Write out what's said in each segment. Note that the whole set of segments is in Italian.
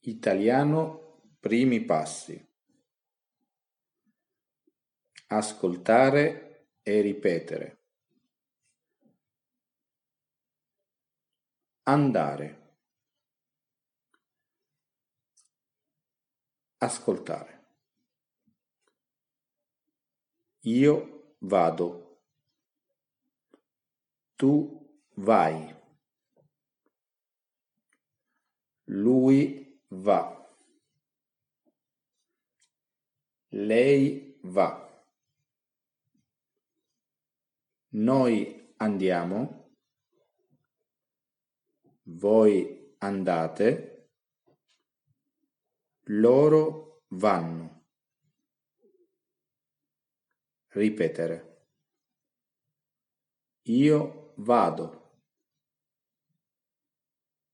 Italiano primi passi. Ascoltare e ripetere. Andare. Ascoltare. Io vado. Tu vai. Lui va. Lei va. Noi andiamo. Voi andate. Loro vanno. Ripetere. Io vado.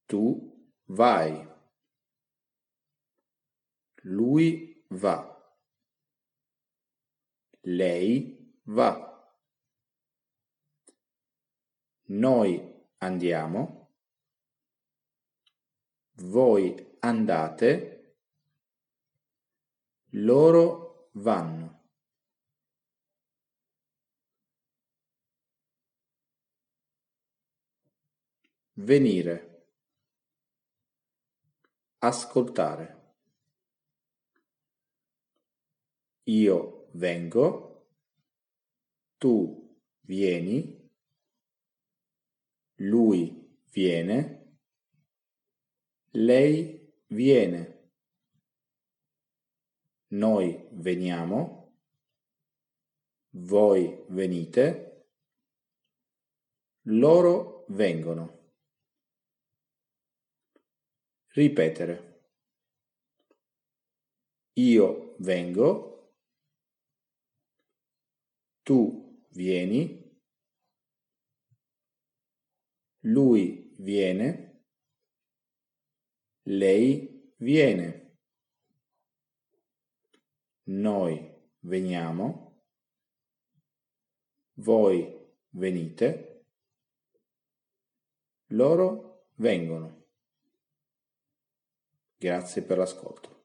Tu vai. Lui va. Lei va. Noi andiamo. Voi andate. Loro vanno. Venire. Ascoltare. Io vengo, tu vieni, lui viene, lei viene, noi veniamo, voi venite, loro vengono. Ripetere. Io vengo, tu vieni, lui viene, lei viene, noi veniamo, voi venite, loro vengono. Grazie per l'ascolto.